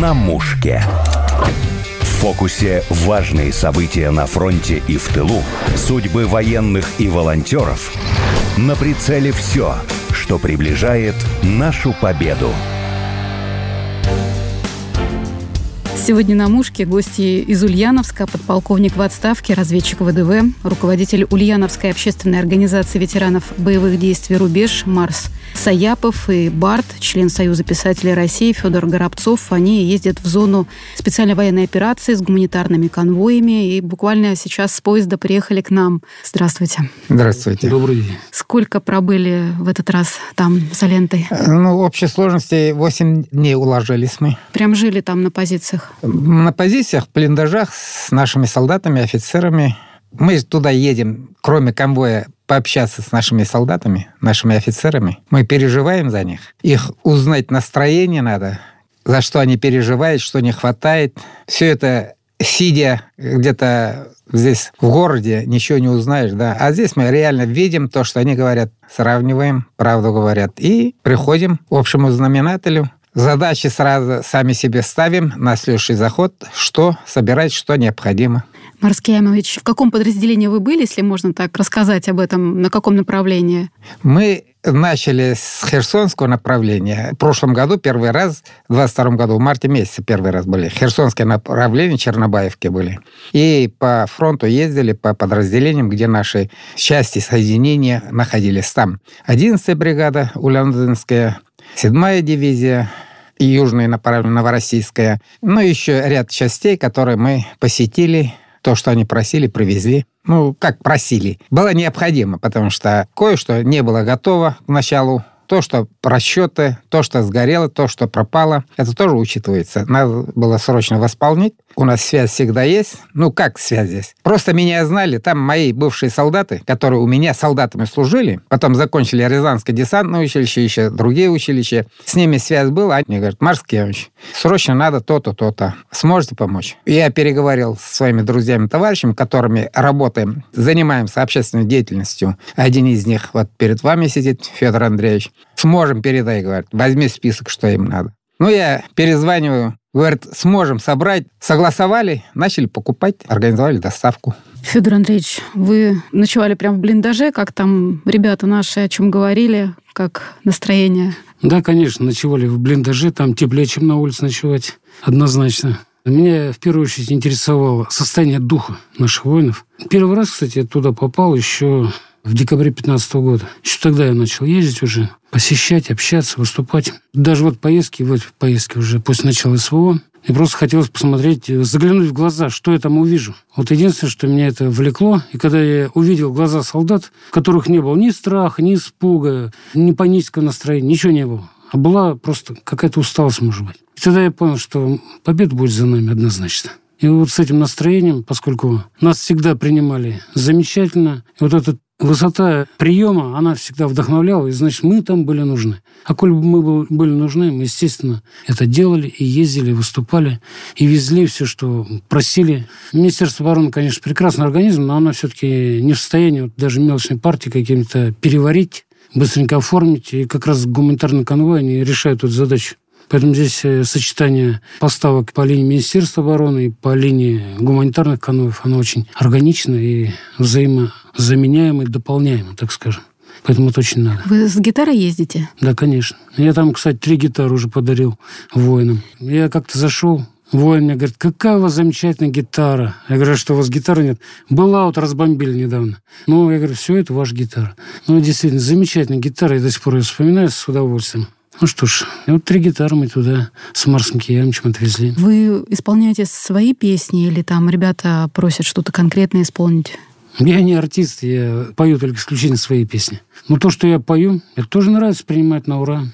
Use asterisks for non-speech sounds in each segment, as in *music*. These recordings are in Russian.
на мушке. В фокусе важные события на фронте и в тылу, судьбы военных и волонтеров. На прицеле все, что приближает нашу победу. Сегодня на «Мушке» гости из Ульяновска, подполковник в отставке, разведчик ВДВ, руководитель Ульяновской общественной организации ветеранов боевых действий «Рубеж» Марс Саяпов и Барт, член Союза писателей России Федор Горобцов. Они ездят в зону специальной военной операции с гуманитарными конвоями и буквально сейчас с поезда приехали к нам. Здравствуйте. Здравствуйте. Добрый день. Сколько пробыли в этот раз там за лентой? Ну, в общей сложности 8 дней уложились мы. Прям жили там на позициях? На позициях, в блиндажах с нашими солдатами, офицерами. Мы туда едем, кроме конвоя, пообщаться с нашими солдатами, нашими офицерами. Мы переживаем за них. Их узнать настроение надо, за что они переживают, что не хватает. Все это сидя где-то здесь в городе, ничего не узнаешь, да. А здесь мы реально видим то, что они говорят, сравниваем, правду говорят, и приходим к общему знаменателю, Задачи сразу сами себе ставим на следующий заход, что собирать, что необходимо. Марскиямович, в каком подразделении вы были, если можно так рассказать об этом, на каком направлении? Мы начали с Херсонского направления. В прошлом году первый раз, в 22 году, в марте месяце первый раз были. Херсонское направление, Чернобаевки были. И по фронту ездили, по подразделениям, где наши части соединения находились там. 11-я бригада Ульяновская, 7-я дивизия, и южная направление Новороссийская. Ну, еще ряд частей, которые мы посетили, то, что они просили, привезли. Ну, как просили. Было необходимо, потому что кое-что не было готово к началу то, что расчеты, то, что сгорело, то, что пропало, это тоже учитывается. Надо было срочно восполнить. У нас связь всегда есть. Ну, как связь здесь? Просто меня знали. Там мои бывшие солдаты, которые у меня солдатами служили, потом закончили Рязанское десантное училище, еще другие училища. С ними связь была. Они говорят, Марскевич, срочно надо то-то, то-то. Сможете помочь? Я переговорил с своими друзьями, товарищами, которыми работаем, занимаемся общественной деятельностью. Один из них вот перед вами сидит, Федор Андреевич. Сможем передай, говорит. Возьми список, что им надо. Ну, я перезваниваю, говорит, сможем собрать. Согласовали, начали покупать, организовали доставку. Федор Андреевич, вы ночевали прямо в блиндаже, как там ребята наши о чем говорили, как настроение? Да, конечно, ночевали в блиндаже, там теплее, чем на улице ночевать, однозначно. Меня в первую очередь интересовало состояние духа наших воинов. Первый раз, кстати, я туда попал еще в декабре 2015 года. Еще тогда я начал ездить уже, посещать, общаться, выступать. Даже вот поездки, вот поездки уже после начала СВО, мне просто хотелось посмотреть, заглянуть в глаза, что я там увижу. Вот единственное, что меня это влекло, и когда я увидел глаза солдат, в которых не было ни страха, ни испуга, ни панического настроения, ничего не было. А была просто какая-то усталость, может быть. И тогда я понял, что победа будет за нами однозначно. И вот с этим настроением, поскольку нас всегда принимали замечательно, и вот этот Высота приема, она всегда вдохновляла, и значит, мы там были нужны. А коль бы мы были нужны, мы, естественно, это делали и ездили, и выступали, и везли все, что просили. Министерство обороны, конечно, прекрасный организм, но оно все-таки не в состоянии вот, даже мелочной партии каким-то переварить, быстренько оформить, и как раз гуманитарный конвой они решают эту задачу. Поэтому здесь э, сочетание поставок по линии Министерства обороны и по линии гуманитарных конвоев, оно очень органично и взаимозаменяемо и дополняемо, так скажем. Поэтому это очень надо. Вы с гитарой ездите? Да, конечно. Я там, кстати, три гитары уже подарил воинам. Я как-то зашел, Воин мне говорит, какая у вас замечательная гитара. Я говорю, «А что у вас гитары нет? Была, вот разбомбили недавно. Ну, я говорю, все, это ваша гитара. Ну, действительно, замечательная гитара, я до сих пор ее вспоминаю с удовольствием. Ну что ж, вот три гитары мы туда с Марсом Киямовичем отвезли. Вы исполняете свои песни или там ребята просят что-то конкретное исполнить? Я не артист, я пою только исключительно свои песни. Но то, что я пою, это тоже нравится принимать на ура.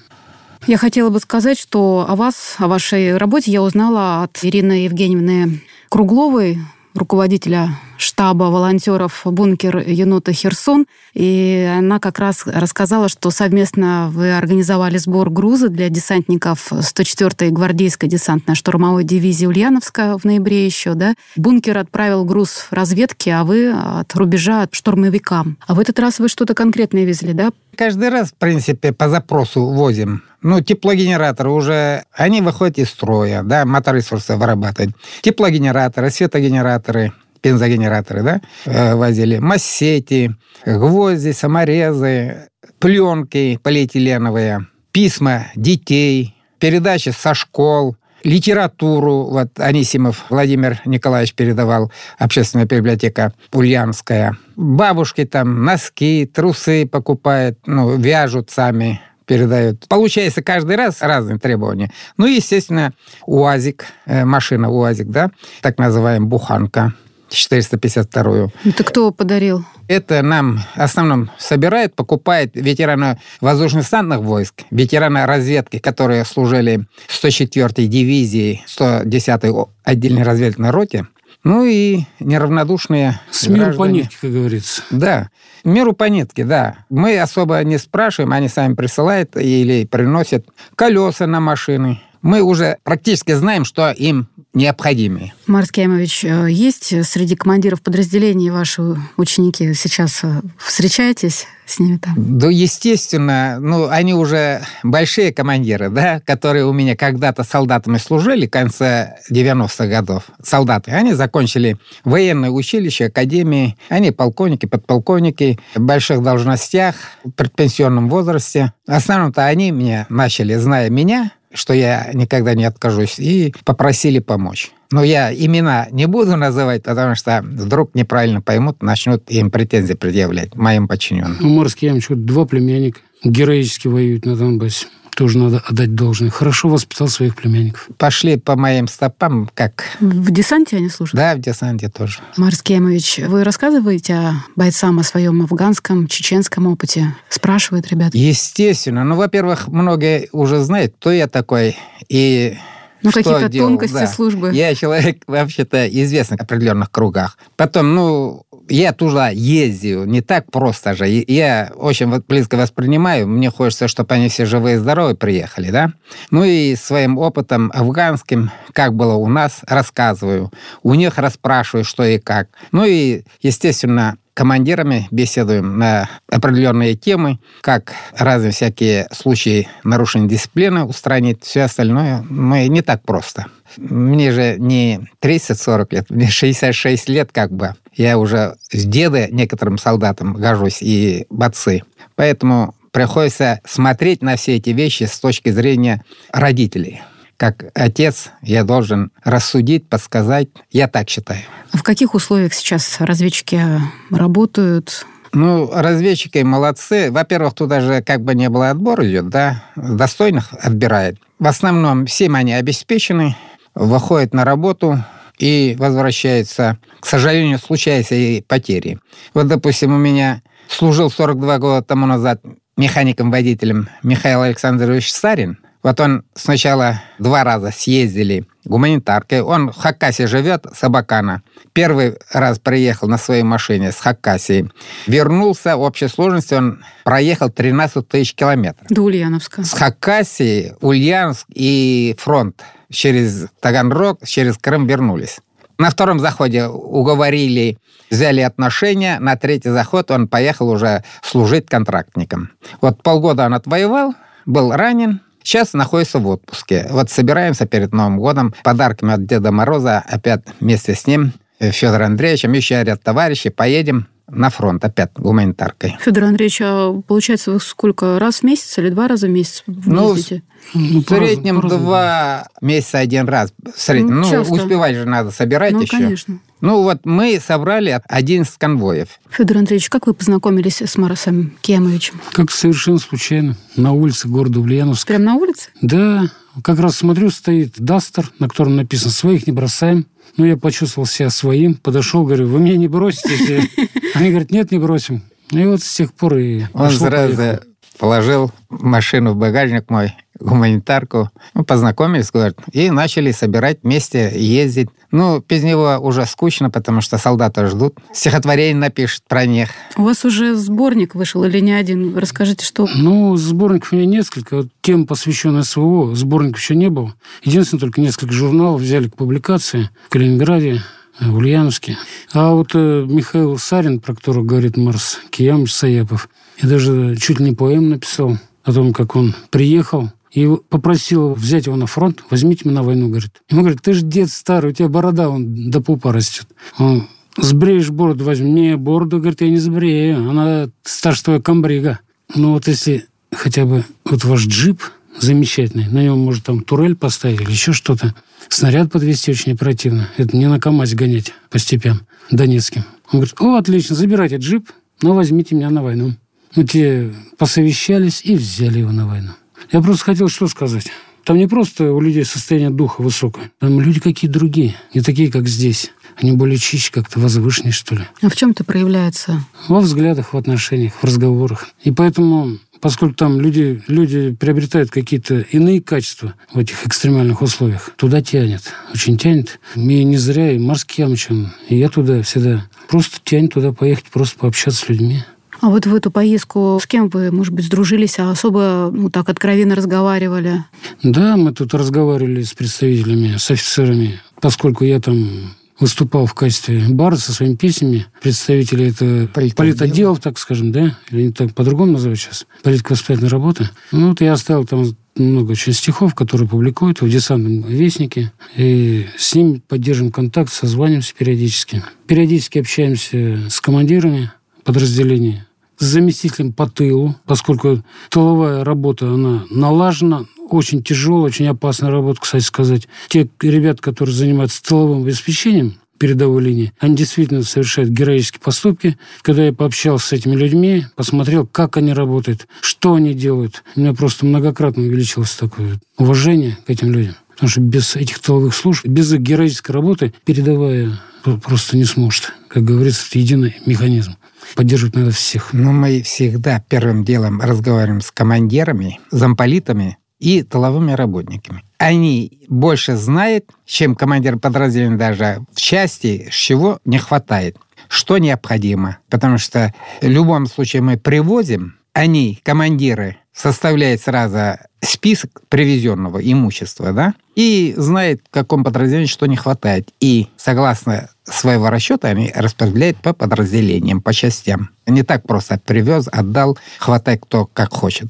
Я хотела бы сказать, что о вас, о вашей работе я узнала от Ирины Евгеньевны Кругловой, руководителя штаба волонтеров «Бункер енота Херсон». И она как раз рассказала, что совместно вы организовали сбор груза для десантников 104-й гвардейской десантно-штурмовой дивизии Ульяновска в ноябре еще. Да? «Бункер» отправил груз разведки, а вы от рубежа штурмовикам. А в этот раз вы что-то конкретное везли, да? Каждый раз, в принципе, по запросу возим ну, теплогенераторы уже, они выходят из строя, да, моторесурсы вырабатывают. Теплогенераторы, светогенераторы, бензогенераторы, да, э, возили, массети, гвозди, саморезы, пленки полиэтиленовые, письма детей, передачи со школ, литературу. Вот Анисимов Владимир Николаевич передавал, общественная библиотека Ульянская. Бабушки там носки, трусы покупают, ну, вяжут сами, передают. Получается каждый раз разные требования. Ну, естественно, УАЗик, э, машина УАЗик, да, так называемая буханка. 452-ю. Это кто подарил? Это нам в основном собирает, покупает ветераны воздушно-десантных войск, ветераны разведки, которые служили в 104-й дивизии, 110-й отдельной разведывательной роте. Ну и неравнодушные С миру по нитке, как говорится. Да, миру по нитке, да. Мы особо не спрашиваем, они сами присылают или приносят колеса на машины, мы уже практически знаем, что им необходимы. Марс Кемович, э, есть среди командиров подразделений ваши ученики сейчас? Э, встречаетесь с ними там? Да, естественно. Ну, они уже большие командиры, да, которые у меня когда-то солдатами служили в конце 90-х годов. Солдаты. Они закончили военное училище, академии. Они полковники, подполковники, в больших должностях, в предпенсионном возрасте. В основном-то они меня начали, зная меня, что я никогда не откажусь, и попросили помочь. Но я имена не буду называть, потому что вдруг неправильно поймут, начнут им претензии предъявлять моим подчиненным. Ну, Морский ямчик, два племянника героически воюют на Донбассе тоже надо отдать должное. Хорошо воспитал своих племянников. Пошли по моим стопам, как... В десанте они служат? Да, в десанте тоже. Марс Кемович, вы рассказываете о бойцам о своем афганском, чеченском опыте? Спрашивают ребят? Естественно. Ну, во-первых, многие уже знают, кто я такой. И ну, какие-то тонкости да. службы. Я человек, *laughs* вообще-то, известный в определенных кругах. Потом, ну, я туда ездил, не так просто же. Я очень близко воспринимаю, мне хочется, чтобы они все живые и здоровые приехали, да. Ну и своим опытом афганским, как было у нас, рассказываю. У них расспрашиваю, что и как. Ну и, естественно, командирами беседуем на определенные темы, как разные всякие случаи нарушения дисциплины устранить, все остальное. Мы не так просто. Мне же не 30-40 лет, мне 66 лет как бы. Я уже с деда некоторым солдатам гожусь и бацы. Поэтому приходится смотреть на все эти вещи с точки зрения родителей. Как отец я должен рассудить, подсказать. Я так считаю. В каких условиях сейчас разведчики работают? Ну, разведчики молодцы. Во-первых, туда же как бы не было отбор идет, да, достойных отбирает. В основном всем они обеспечены, выходят на работу и возвращаются. К сожалению, случаются и потери. Вот, допустим, у меня служил 42 года тому назад механиком-водителем Михаил Александрович Сарин. Вот он сначала два раза съездили гуманитаркой. Он в Хакасе живет, Сабакана. Первый раз приехал на своей машине с Хакасии. Вернулся, в общей сложности он проехал 13 тысяч километров. До Ульяновска. С Хакасии, Ульяновск и фронт через Таганрог, через Крым вернулись. На втором заходе уговорили, взяли отношения. На третий заход он поехал уже служить контрактником. Вот полгода он отвоевал, был ранен, Сейчас находится в отпуске. Вот собираемся перед Новым годом подарками от Деда Мороза опять вместе с ним, э, Федором Андреевичем, еще ряд товарищей, поедем на фронт опять гуманитаркой. Федор Андреевич, а получается вы сколько, раз в месяц или два раза в месяц ну, ездите? Ну, в среднем два месяца один раз. В среднем. Ну, ну успевать же надо собирать ну, еще. конечно. Ну, вот мы собрали 11 конвоев. Федор Андреевич, как вы познакомились с Марасом Кемовичем? Как совершенно случайно. На улице города Ульяновска. Прямо на улице? Да. Как раз смотрю, стоит Дастер, на котором написано «Своих не бросаем». Ну, я почувствовал себя своим, подошел, говорю, вы меня не бросите? *laughs* Они говорят, нет, не бросим. И вот с тех пор и Он сразу положил машину в багажник мой, гуманитарку, ну, познакомились, говорят, и начали собирать вместе, ездить. Ну, без него уже скучно, потому что солдаты ждут. Стихотворение напишет про них. У вас уже сборник вышел или не один? Расскажите, что... Ну, сборников у меня несколько. Вот тем, посвященная СВО, сборников еще не было. Единственное, только несколько журналов взяли к публикации в Калининграде, в Ульяновске. А вот э, Михаил Сарин, про которого говорит Марс Киямович Саяпов, я даже чуть ли не поэм написал о том, как он приехал и попросил взять его на фронт, возьмите меня на войну, говорит. Ему говорит, ты же дед старый, у тебя борода он до пупа растет. Он, сбреешь бороду, возьми. Не, бороду, говорит, я не сбрею, она старше твоя комбрига. Ну вот если хотя бы вот ваш джип замечательный, на нем может там турель поставить или еще что-то, снаряд подвести очень оперативно. Это не на КАМАЗе гонять по степям донецким. Он говорит, о, отлично, забирайте джип, но возьмите меня на войну. Те посовещались и взяли его на войну. Я просто хотел что сказать. Там не просто у людей состояние духа высокое. Там люди какие другие, не такие, как здесь. Они более чище, как-то возвышеннее, что ли. А в чем это проявляется? Во взглядах, в отношениях, в разговорах. И поэтому поскольку там люди, люди приобретают какие-то иные качества в этих экстремальных условиях, туда тянет, очень тянет. И не зря и морские амчан, и я туда всегда просто тянет туда поехать, просто пообщаться с людьми. А вот в эту поездку с кем вы, может быть, сдружились, а особо ну, так откровенно разговаривали? Да, мы тут разговаривали с представителями, с офицерами, поскольку я там выступал в качестве бара со своими песнями. Представители это политотделов, политотделов так скажем, да? Или не так по-другому называют сейчас? Политико-воспитательная работа. Ну, вот я оставил там много очень стихов, которые публикуют в «Десантном вестнике». И с ними поддерживаем контакт, созваниваемся периодически. Периодически общаемся с командирами подразделений с заместителем по тылу, поскольку тыловая работа, она налажена, очень тяжелая, очень опасная работа, кстати сказать. Те ребята, которые занимаются тыловым обеспечением, передовой линии, они действительно совершают героические поступки. Когда я пообщался с этими людьми, посмотрел, как они работают, что они делают, у меня просто многократно увеличилось такое уважение к этим людям. Потому что без этих тыловых служб, без их героической работы передовая просто не сможет. Как говорится, это единый механизм. Поддерживать надо всех. Но мы всегда первым делом разговариваем с командирами, замполитами и тыловыми работниками. Они больше знают, чем командир подразделения даже в части, чего не хватает, что необходимо. Потому что в любом случае мы привозим, они, командиры, составляют сразу список привезенного имущества, да, и знает, в каком подразделении что не хватает. И согласно своего расчета они распределяют по подразделениям, по частям. Не так просто привез, отдал, хватай кто как хочет.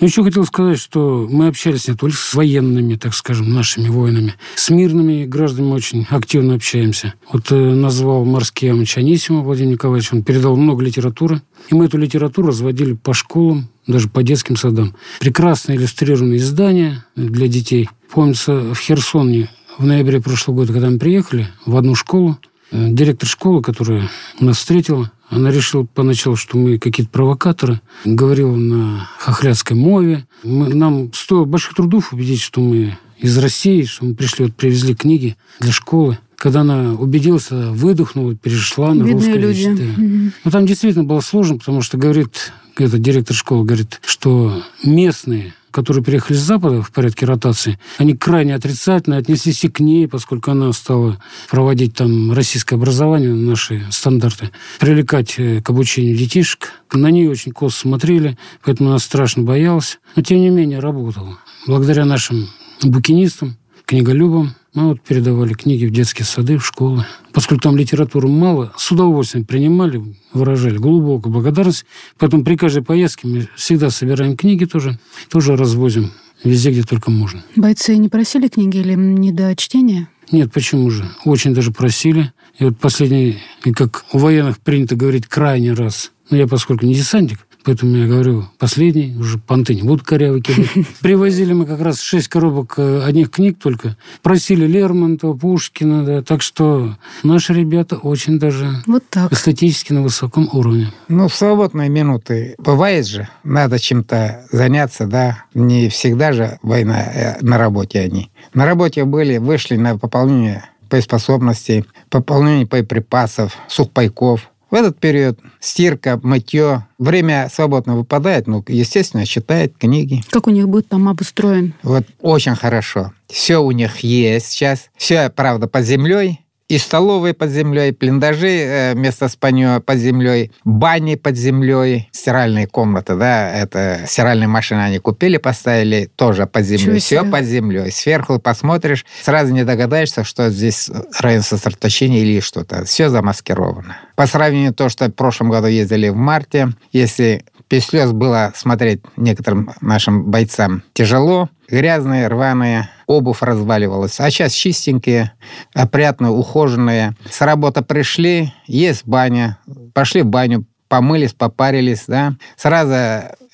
Ну, еще хотел сказать, что мы общались не только с военными, так скажем, нашими воинами. С мирными гражданами очень активно общаемся. Вот э, назвал морские Амыч Анисимова Владимир Николаевич, он передал много литературы. И мы эту литературу разводили по школам, даже по детским садам. Прекрасно иллюстрированные издания для детей. Помнится, в Херсоне в ноябре прошлого года, когда мы приехали в одну школу, э, директор школы, которая нас встретила, она решила поначалу, что мы какие-то провокаторы. Говорила на хохлядской мове. Мы, нам стоило больших трудов убедить, что мы из России, что мы пришли, вот привезли книги для школы. Когда она убедилась, выдохнула, перешла на Бедные русский люди. язык. Да. Мгм. Но там действительно было сложно, потому что, говорит, этот директор школы говорит, что местные которые приехали с Запада в порядке ротации, они крайне отрицательно отнеслись и к ней, поскольку она стала проводить там российское образование, наши стандарты, привлекать э, к обучению детишек. На нее очень косо смотрели, поэтому она страшно боялась. Но, тем не менее, работала. Благодаря нашим букинистам, книголюбам, мы вот передавали книги в детские сады, в школы. Поскольку там литературы мало, с удовольствием принимали, выражали глубокую благодарность. Поэтому при каждой поездке мы всегда собираем книги тоже, тоже развозим везде, где только можно. Бойцы не просили книги или не до чтения? Нет, почему же? Очень даже просили. И вот последний, как у военных принято говорить, крайний раз. Ну, я поскольку не десантник, Поэтому я говорю, последний, уже понты не будут корявы кидать. *laughs* Привозили мы как раз шесть коробок э, одних книг только. Просили Лермонтова, Пушкина, да. Так что наши ребята очень даже Вот так. эстетически на высоком уровне. Ну, в свободные минуты бывает же, надо чем-то заняться, да. Не всегда же война э, на работе они. На работе были, вышли на пополнение боеспособностей, пополнение боеприпасов, сухпайков. В этот период стирка, мытье, время свободно выпадает, ну, естественно, читает книги. Как у них быт там обустроен? Вот очень хорошо. Все у них есть сейчас. Все, правда, под землей. И столовые под землей, блиндажи, э, место спанье под землей, бани под землей, стиральные комнаты, да, это стиральные машины они купили, поставили тоже под землей. Все под землей. Сверху посмотришь, сразу не догадаешься, что здесь район сосредоточения или что-то. Все замаскировано. По сравнению с то, что в прошлом году ездили в марте, если Без слез было смотреть некоторым нашим бойцам тяжело. Грязные, рваные, обувь разваливалась. А сейчас чистенькие, опрятные, ухоженные. С работы пришли, есть баня, пошли в баню, помылись, попарились, да. Сразу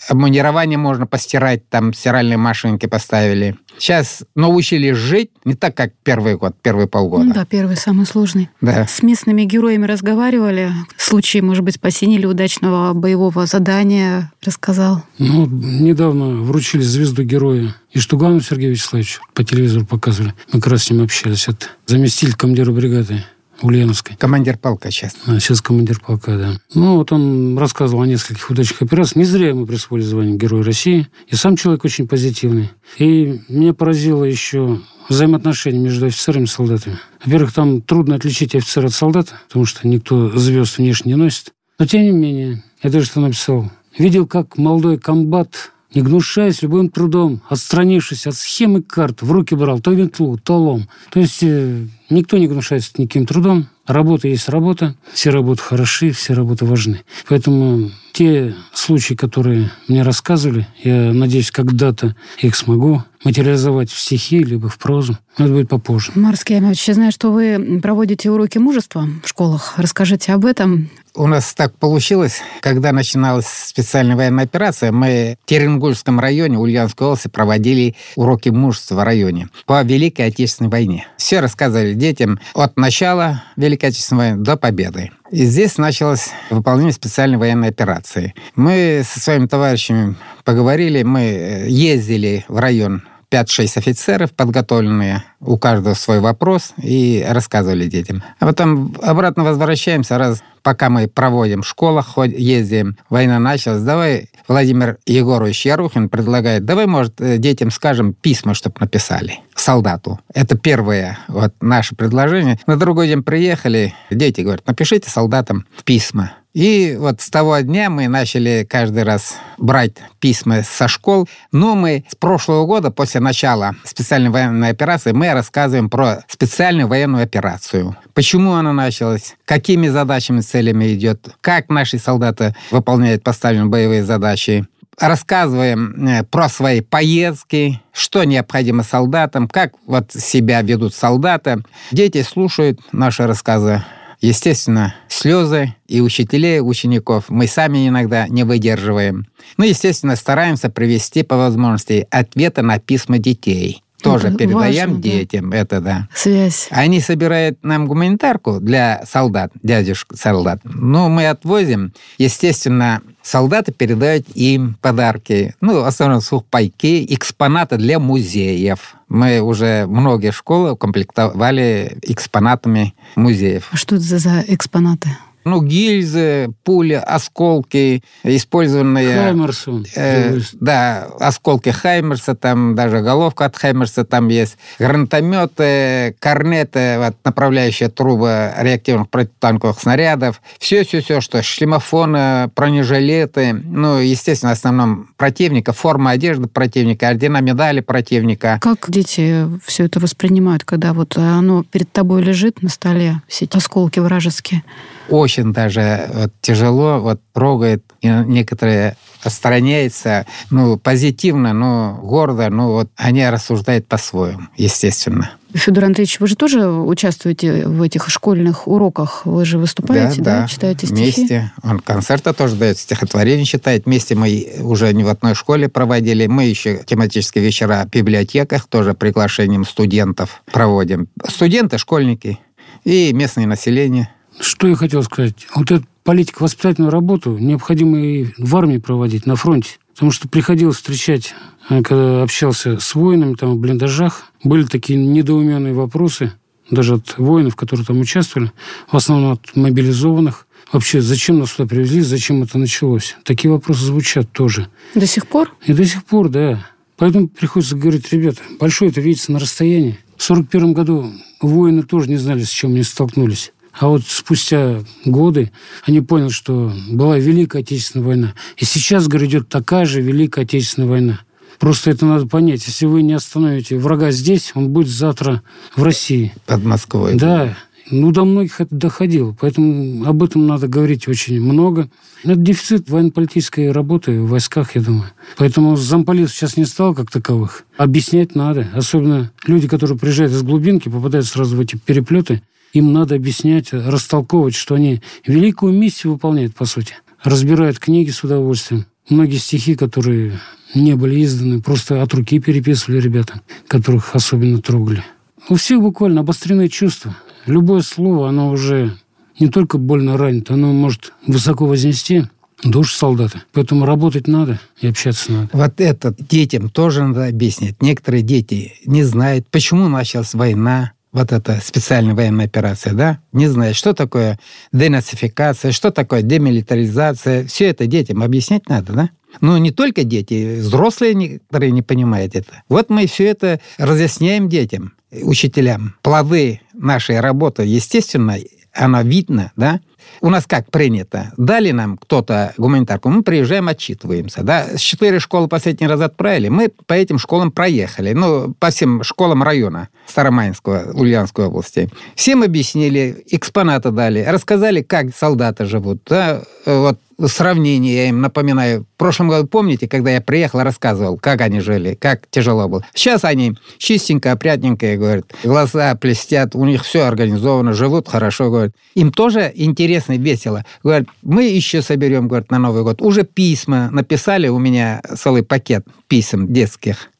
обмундирование можно постирать, там стиральные машинки поставили. Сейчас научились жить не так, как первый год, первые полгода. Ну да, первый самый сложный. Да. С местными героями разговаривали. Случаи, может быть, спасения или удачного боевого задания рассказал. Ну, недавно вручили звезду героя Иштугану Сергею Вячеславовичу. По телевизору показывали. Мы как раз с ним общались. Это заместитель командира бригады Ульяновской. Командир полка сейчас. А, сейчас командир полка, да. Ну, вот он рассказывал о нескольких удачных операциях. Не зря ему присвоили звание Героя России. И сам человек очень позитивный. И меня поразило еще взаимоотношения между офицерами и солдатами. Во-первых, там трудно отличить офицера от солдата, потому что никто звезд внешне не носит. Но, тем не менее, я даже что написал. Видел, как молодой комбат не гнушаясь любым трудом, отстранившись от схемы карт, в руки брал то метлу, то лом. То есть э, никто не гнушается никаким трудом. Работа есть работа. Все работы хороши, все работы важны. Поэтому те случаи, которые мне рассказывали, я надеюсь, когда-то их смогу материализовать в стихи, либо в прозу. Но это будет попозже. Марс Кемович, я знаю, что вы проводите уроки мужества в школах. Расскажите об этом. У нас так получилось, когда начиналась специальная военная операция, мы в Теренгульском районе Ульяновской области проводили уроки мужества в районе по Великой Отечественной войне. Все рассказывали детям от начала Великой Отечественной войны до победы. И здесь началось выполнение специальной военной операции. Мы со своими товарищами поговорили, мы ездили в район 5-6 офицеров подготовленные, у каждого свой вопрос, и рассказывали детям. А потом обратно возвращаемся, раз пока мы проводим в школах, ездим, война началась, давай Владимир Егорович Ярухин предлагает, давай, может, э, детям скажем письма, чтобы написали солдату. Это первое вот наше предложение. На другой день приехали, дети говорят, напишите солдатам письма. И вот с того дня мы начали каждый раз брать письма со школ. Но мы с прошлого года, после начала специальной военной операции, мы рассказываем про специальную военную операцию. Почему она началась, какими задачами, целями идет, как наши солдаты выполняют поставленные боевые задачи рассказываем э, про свои поездки, что необходимо солдатам, как вот себя ведут солдаты. Дети слушают наши рассказы Естественно, слезы и учителей, и учеников мы сами иногда не выдерживаем. Ну, естественно, стараемся привести по возможности ответы на письма детей тоже это передаем важно, детям. Да. Это да. Связь. Они собирают нам гуманитарку для солдат, дядюшка солдат. Ну, мы отвозим. Естественно, солдаты передают им подарки. Ну, основном сухпайки, экспонаты для музеев. Мы уже многие школы укомплектовали экспонатами музеев. А что это за экспонаты? Ну, гильзы, пули, осколки, использованные... Хаймерсон. Э, да, осколки Хаймерса, там даже головка от Хаймерса там есть. Гранатометы, корнеты, вот, направляющие трубы реактивных противотанковых снарядов. Все-все-все, что шлемофоны, бронежилеты. Ну, естественно, в основном противника, форма одежды противника, ордена, медали противника. Как дети все это воспринимают, когда вот оно перед тобой лежит на столе, все эти осколки вражеские? очень даже вот, тяжело, вот трогает, и некоторые отстраняются, ну, позитивно, но гордо, ну, вот они рассуждают по-своему, естественно. Федор Андреевич, вы же тоже участвуете в этих школьных уроках? Вы же выступаете, да? да? Читаете стихи? Вместе. Он концерты тоже дает, стихотворение читает. Вместе мы уже не в одной школе проводили. Мы еще тематические вечера в библиотеках тоже приглашением студентов проводим. Студенты, школьники и местное население – что я хотел сказать. Вот эту политико-воспитательную работу необходимо и в армии проводить, на фронте. Потому что приходилось встречать, э, когда общался с воинами там в блиндажах, были такие недоуменные вопросы, даже от воинов, которые там участвовали, в основном от мобилизованных. Вообще, зачем нас сюда привезли, зачем это началось? Такие вопросы звучат тоже. До сих пор? И до сих пор, да. Поэтому приходится говорить, ребята, большое это видится на расстоянии. В 1941 году воины тоже не знали, с чем они столкнулись. А вот спустя годы они поняли, что была Великая Отечественная война. И сейчас, говорю, идет такая же Великая Отечественная война. Просто это надо понять. Если вы не остановите врага здесь, он будет завтра в России. Под Москвой. Да. Ну, до многих это доходило, поэтому об этом надо говорить очень много. Это дефицит военно-политической работы в войсках, я думаю. Поэтому замполит сейчас не стал как таковых. Объяснять надо. Особенно люди, которые приезжают из глубинки, попадают сразу в эти переплеты. Им надо объяснять, растолковывать, что они великую миссию выполняют, по сути. Разбирают книги с удовольствием. Многие стихи, которые не были изданы, просто от руки переписывали ребята, которых особенно трогали. У всех буквально обостренные чувства. Любое слово, оно уже не только больно ранит, оно может высоко вознести душу солдата. Поэтому работать надо и общаться надо. Вот это детям тоже надо объяснить. Некоторые дети не знают, почему началась война, вот эта специальная военная операция, да, не знают, что такое денацификация, что такое демилитаризация. Все это детям объяснять надо, да? Ну, не только дети, взрослые некоторые не понимают это. Вот мы все это разъясняем детям учителям. Плоды нашей работы, естественно, она видно, да? У нас как принято? Дали нам кто-то гуманитарку, мы приезжаем, отчитываемся, да? Четыре школы последний раз отправили, мы по этим школам проехали, ну, по всем школам района Старомайнского, Ульяновской области. Всем объяснили, экспонаты дали, рассказали, как солдаты живут, да? Вот сравнение, я им напоминаю. В прошлом году, помните, когда я приехал, рассказывал, как они жили, как тяжело было. Сейчас они чистенько, опрятненько, говорят, глаза блестят, у них все организовано, живут хорошо, говорят. Им тоже интересно весело. Говорят, мы еще соберем, говорят, на Новый год. Уже письма написали, у меня целый пакет писем детских.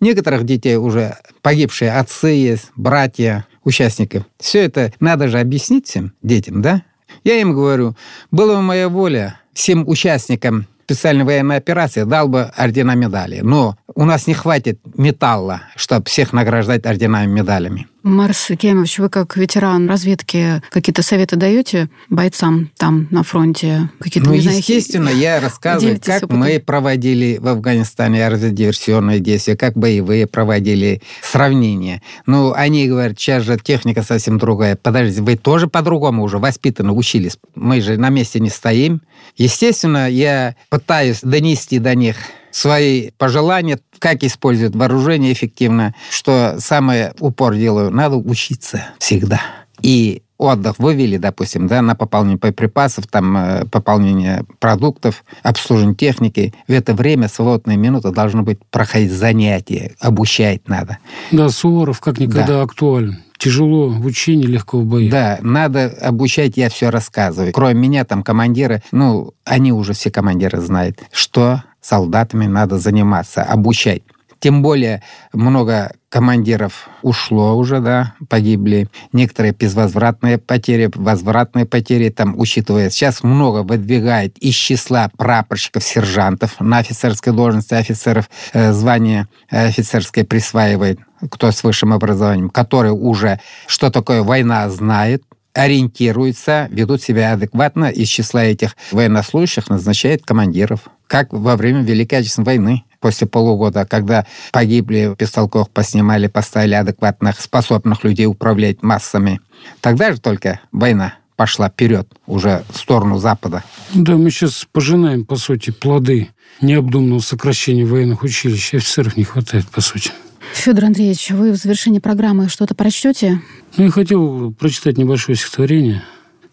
Некоторых детей уже погибшие отцы есть, братья, участников. Все это надо же объяснить всем детям, да? Я им говорю, была бы моя воля, всем участникам специальной военной операции дал бы ордена медали. Но у нас не хватит металла, чтобы всех награждать орденами медалями. Марс Кемович, вы как ветеран разведки какие-то советы даете бойцам там на фронте? Какие-то, ну, естественно, знаю, я *laughs* рассказываю, как опытом. мы проводили в Афганистане диверсионные действия, как боевые проводили сравнения. Ну, они говорят, сейчас же техника совсем другая. Подождите, вы тоже по-другому уже воспитаны, учились. Мы же на месте не стоим. Естественно, я пытаюсь донести до них свои пожелания, как использовать вооружение эффективно, что самое упор делаю, надо учиться всегда. И отдых вывели, допустим, да, на пополнение боеприпасов, там, э, пополнение продуктов, обслуживание техники. В это время, свободные минуты, должно быть проходить занятия, обучать надо. Да, Суворов как никогда да. актуален. Тяжело в учении, легко в бою. Да, надо обучать, я все рассказываю. Кроме меня, там командиры, ну, они уже все командиры знают, что солдатами надо заниматься, обучать. Тем более много командиров ушло уже, да, погибли. Некоторые безвозвратные потери, возвратные потери там учитывая. Сейчас много выдвигает из числа прапорщиков, сержантов на офицерской должности, офицеров э, звание офицерское присваивает, кто с высшим образованием, которые уже что такое война знает, ориентируются, ведут себя адекватно, из числа этих военнослужащих назначает командиров. Как во время Великой Отечественной войны после полугода, когда погибли, пистолков поснимали, поставили адекватных, способных людей управлять массами. Тогда же только война пошла вперед, уже в сторону Запада. Да, мы сейчас пожинаем, по сути, плоды необдуманного сокращения военных училищ. Офицеров не хватает, по сути. Федор Андреевич, вы в завершении программы что-то прочтете? Ну, я хотел прочитать небольшое стихотворение.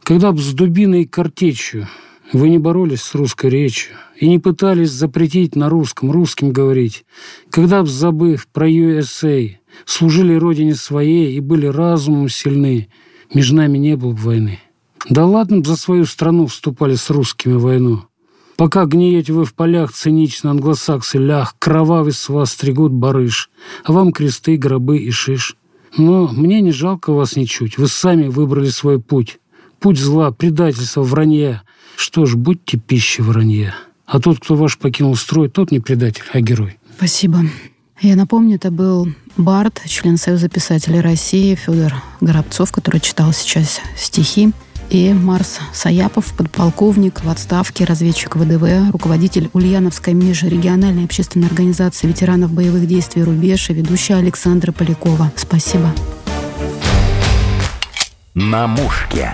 «Когда б с дубиной и картечью вы не боролись с русской речью и не пытались запретить на русском, русским говорить, когда б, забыв про USA, служили родине своей и были разумом сильны, между нами не было бы войны. Да ладно б за свою страну вступали с русскими в войну. Пока гниете вы в полях цинично, англосаксы лях, кровавый с вас стригут барыш, а вам кресты, гробы и шиш. Но мне не жалко вас ничуть, вы сами выбрали свой путь. Путь зла, предательства, вранья. Что ж, будьте пищей вранья. А тот, кто ваш покинул строй, тот не предатель, а герой. Спасибо. Я напомню, это был Барт, член Союза писателей России Федор Горобцов, который читал сейчас стихи и Марс Саяпов, подполковник в отставке, разведчик ВДВ, руководитель Ульяновской межрегиональной общественной организации ветеранов боевых действий «Рубеж» и ведущая Александра Полякова. Спасибо. На мушке.